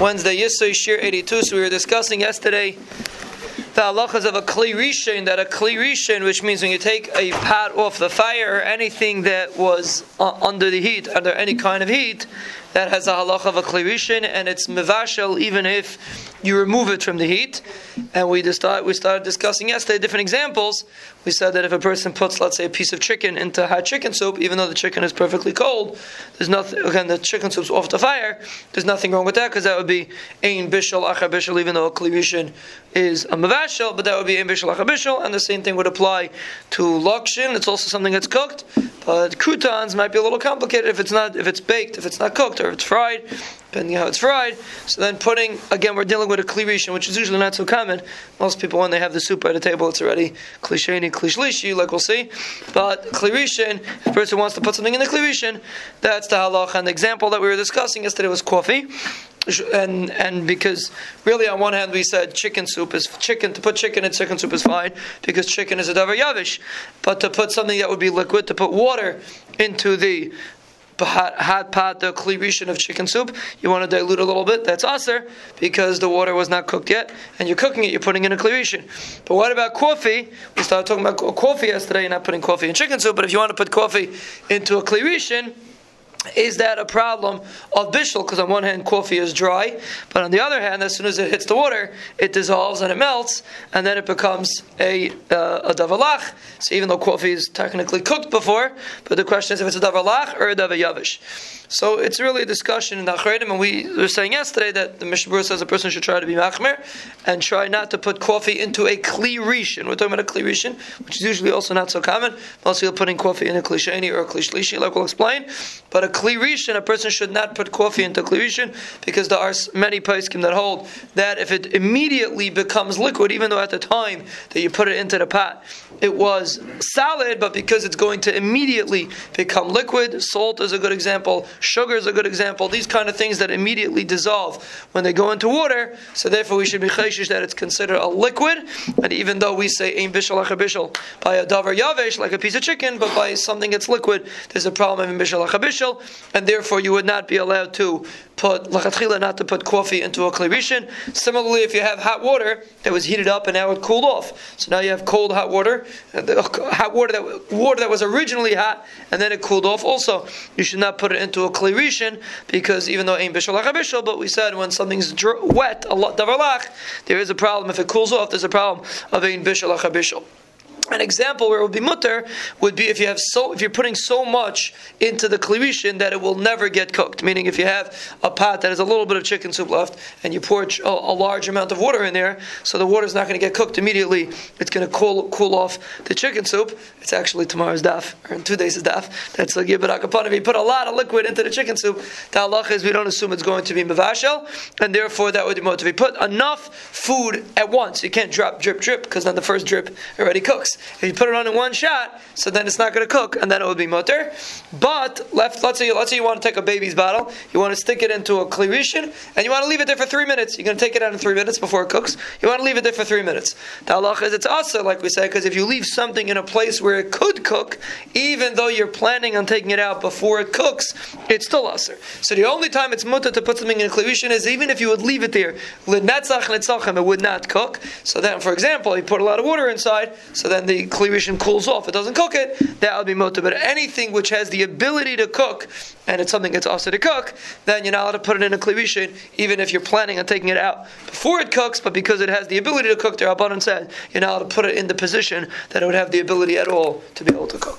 Wednesday, Yisrael Shir 82. So we were discussing yesterday the halachas of a kli that a kli which means when you take a pot off the fire or anything that was uh, under the heat, under any kind of heat, that has a halacha of a kli rishon, and it's mevashel even if you remove it from the heat. And we just started, we started discussing yesterday different examples. We said that if a person puts, let's say, a piece of chicken into hot chicken soup, even though the chicken is perfectly cold, there's nothing. Again, the chicken soup's off the fire. There's nothing wrong with that because that would be ein bishul achar bishul, even though a kli rishon is a mevashel, but that would be ein bishul achar bishul, and the same thing would apply to lokshin. It's also something that's cooked, but croutons might be a little complicated if it's not if it's baked, if it's not cooked, or if it's fried, depending how it's fried. So then putting again, we're dealing with a kli rishon, which is usually not so common. Most people, when they have the soup at the table, it's already kli sheni, klishlishi, like we'll see. But kli rishon, if a person wants to put something in the kli rishon, that's the halach. And the example that we were discussing yesterday was coffee and and because really on one hand we said chicken soup is chicken to put chicken in chicken soup is fine because chicken is a davar yavish, but to put something that would be liquid to put water into the hot pot the kli rishon of chicken soup you want to dilute a little bit that's assur because the water was not cooked yet and you're cooking it you're putting in a kli rishon but what about coffee? We started talking about coffee yesterday you're not putting coffee in chicken soup but if you want to put coffee into a kli rishon is that a problem of bishul? Because on one hand, coffee is dry, but on the other hand, as soon as it hits the water, it dissolves and it melts, and then it becomes a uh, a davar lach. So even though coffee is technically cooked before, but the question is if it's a davar lach or a davar yavish. So it's really a discussion in the Acharonim, and we were saying yesterday that the Mishnah says a person should try to be machmir and try not to put coffee into a kli rishon. We're talking about a kli rishon, which is usually also not so common. Mostly putting coffee in a kli sheni or a kli shlishi, like we'll explain. But a kli rishon, a person should not put coffee into kli rishon because there are many poskim that hold that if it immediately becomes liquid, even though at the time that you put it into the pot, it was solid, but because it's going to immediately become liquid, salt is a good example Sugar is a good example. These kind of things that immediately dissolve when they go into water. So therefore, we should be chayshish that it's considered a liquid. And even though we say ein bishul bishul by a davar yavesh like a piece of chicken, but by something that's liquid, there's a problem in bishul and therefore you would not be allowed to put lachatchila not to put coffee into a kli rishon. Similarly, if you have hot water that was heated up and now it cooled off, so now you have cold hot water, uh, uh, hot water that water that was originally hot and then it cooled off. Also, you should not put it into a kli rishon because even though ain't bishul bishul, but we said when something's wet, a lot davarlach, there is a problem. If it cools off, there's a problem of ain't bishul bishul. An example where it would be mutter would be if you have so if you're putting so much into the kli rishon that it will never get cooked. Meaning, if you have a pot that has a little bit of chicken soup left and you pour a, a large amount of water in there, so the water is not going to get cooked immediately. It's going to cool cool off the chicken soup. It's actually tomorrow's daf or in two days' daf. That's a upon. If you put a lot of liquid into the chicken soup, the halach is we don't assume it's going to be mevashel, and therefore that would be mutter. You put enough food at once, you can't drop drip drip because then the first drip already cooks. If you put it on in one shot, so then it's not going to cook, and then it would be mutter. But left, let's say let's say you want to take a baby's bottle, you want to stick it into a kli rishon, and you want to leave it there for three minutes. You're going to take it out in three minutes before it cooks. You want to leave it there for three minutes. The halach is it's also like we say because if you leave something in a place where it could cook, even though you're planning on taking it out before it cooks, it's still assur. So the only time it's mutter to put something in a kli rishon is even if you would leave it there, it would not cook. So then, for example, you put a lot of water inside, so then the kli rishon cools off, it doesn't cook it, that would be mutter. But anything which has the ability to cook, and it's something that's also to cook, then you're not allowed to put it in a kli rishon, even if you're planning on taking it out before it cooks, but because it has the ability to cook, the Rabbanan said, you're not allowed to put it in the position that it would have the ability at all to be able to cook.